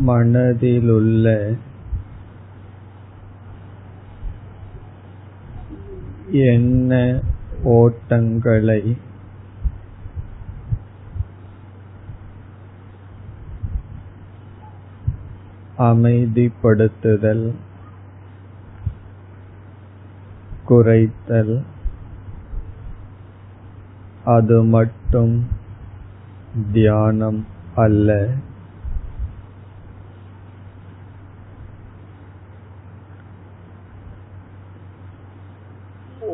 மனதிலுள்ள எண்ண ஓட்டங்களை அமைதிப்படுத்துதல் குறைத்தல் அது மட்டும் தியானம் அல்ல.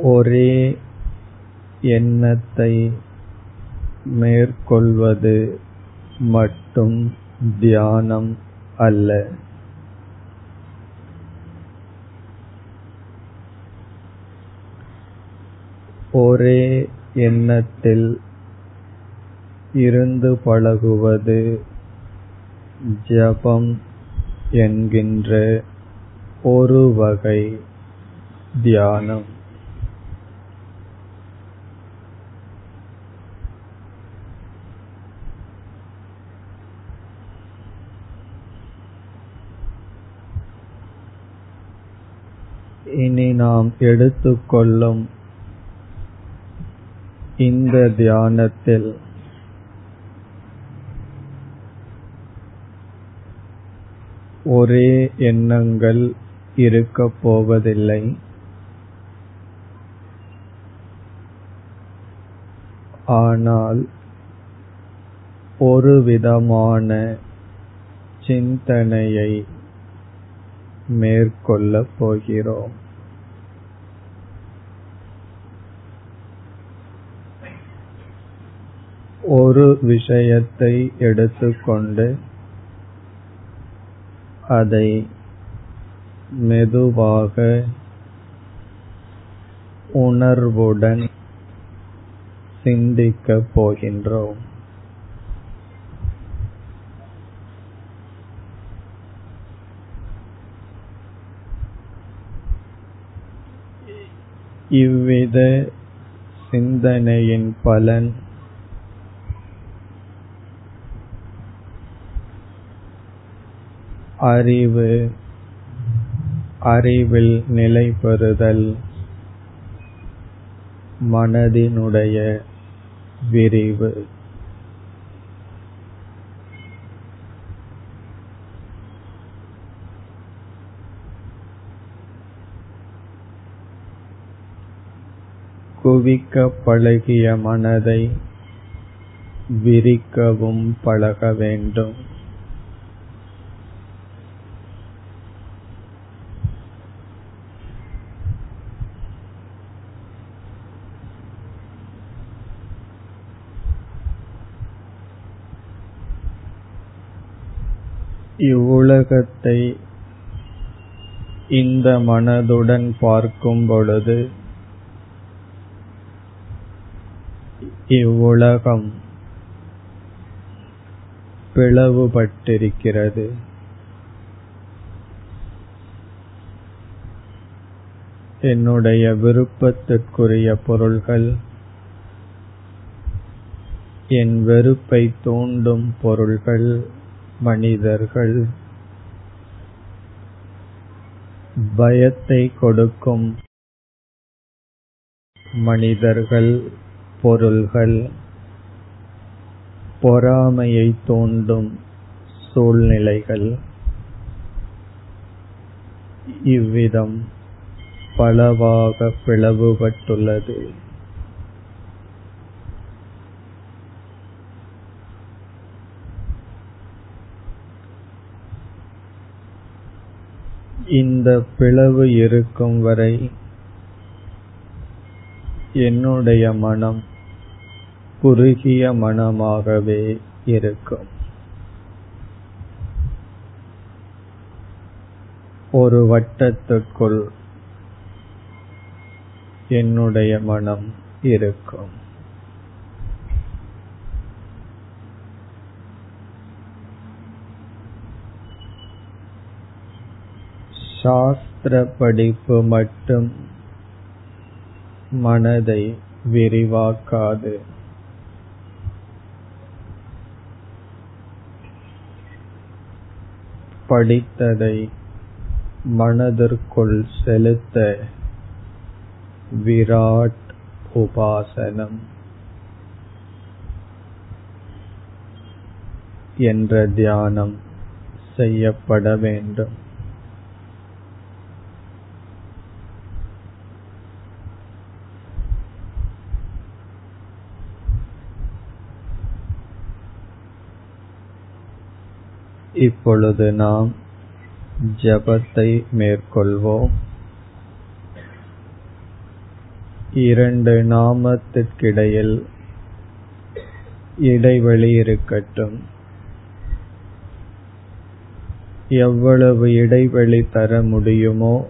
ஒரே எண்ணத்தை மேற்கொள்வது மட்டும் தியானம் அல்ல. ஒரே எண்ணத்தில் இருந்து பழகுவது ஜபம் என்கின்ற ஒரு வகை தியானம். இனி நாம் எடுத்துக்கொள்ளும் இந்த தியானத்தில் ஒரே எண்ணங்கள் இருக்கப் போவதில்லை. ஆனால் ஒரு விதமான சிந்தனையை மேற்கொள்ளப் போகிறோம். ஒரு விஷயத்தை எடுத்துக்கொண்டு அதை மெதுவாக உணர்வுடன் சிந்திக்கப் போகின்றோம். இவ்வித சிந்தனையின் பலன் அறிவு அறிவில் நிலை பெறுதல் மனதினுடைய விரிவு. குவிக்க பழகிய மனதை விரிக்கவும் பழக வேண்டும். இவ்வுலகத்தை இந்த மனதுடன் பார்க்கும் பொழுது இவ்வுலகம் பிளவுபட்டிருக்கிறது. என்னுடைய விருப்பத்திற்குரிய பொருள்கள் என் வெறுப்பை தூண்டும் பொருள்கள் மனிதர்கள் பயத்தை கொடுக்கும் மனிதர்கள் பொருள்கள் பொறாமையை தூண்டும் சூழ்நிலைகள். இவ்விதம் பலவாக பிளவுபட்டுள்ளது. இந்த பிளவு இருக்கும் வரை என்னுடைய மனம் குறுகிய மனமாகவே இருக்கும். ஒரு வட்டத்துக்குள் என்னுடைய மனம் இருக்கும். சாஸ்திர படிப்பு மட்டும் மனதை விரிவாக்காது. படித்ததை மனதிற்குள் செலுத்த விராட் உபாசனம் என்ற தியானம் செய்யப்பட வேண்டும். இப்பொழுது நாம் ஜபத்தை மேற்கொள்வோம். இரண்டு நாமத்திற்கிடையில் இடைவெளி இருக்கட்டும். எவ்வளவு இடைவெளி தர முடியுமோ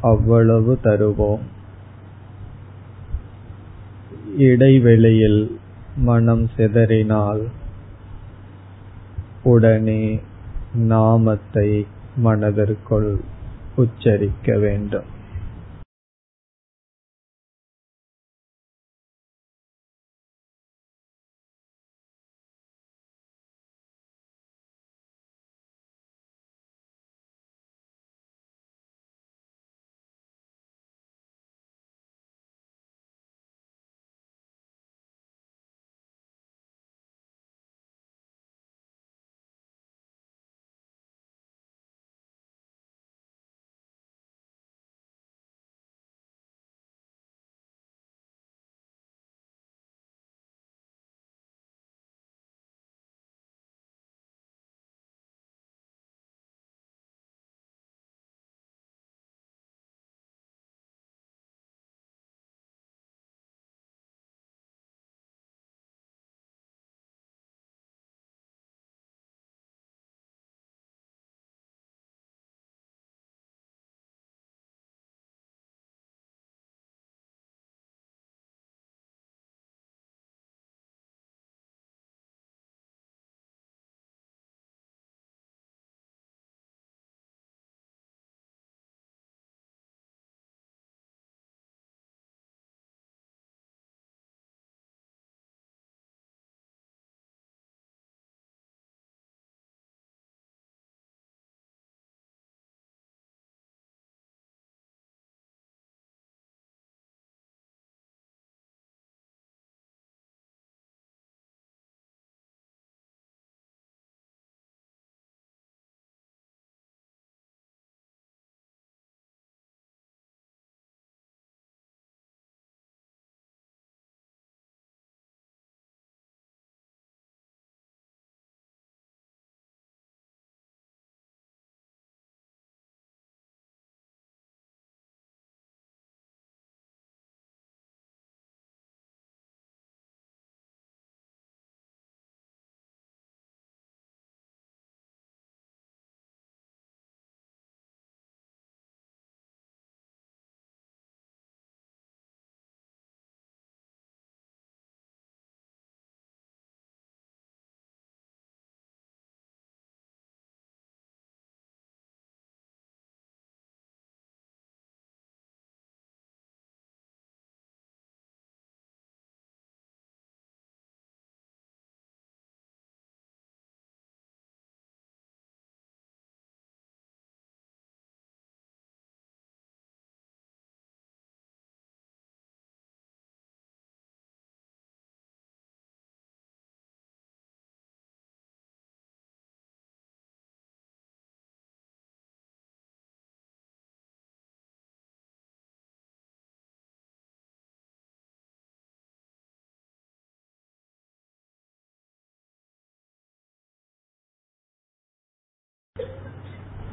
அவ்வளவு தருவோம். இடைவெளியில் மனம் சிதறினால் உடனே நாமத்தை மனதிற்குள் உச்சரிக்க வேண்டும்.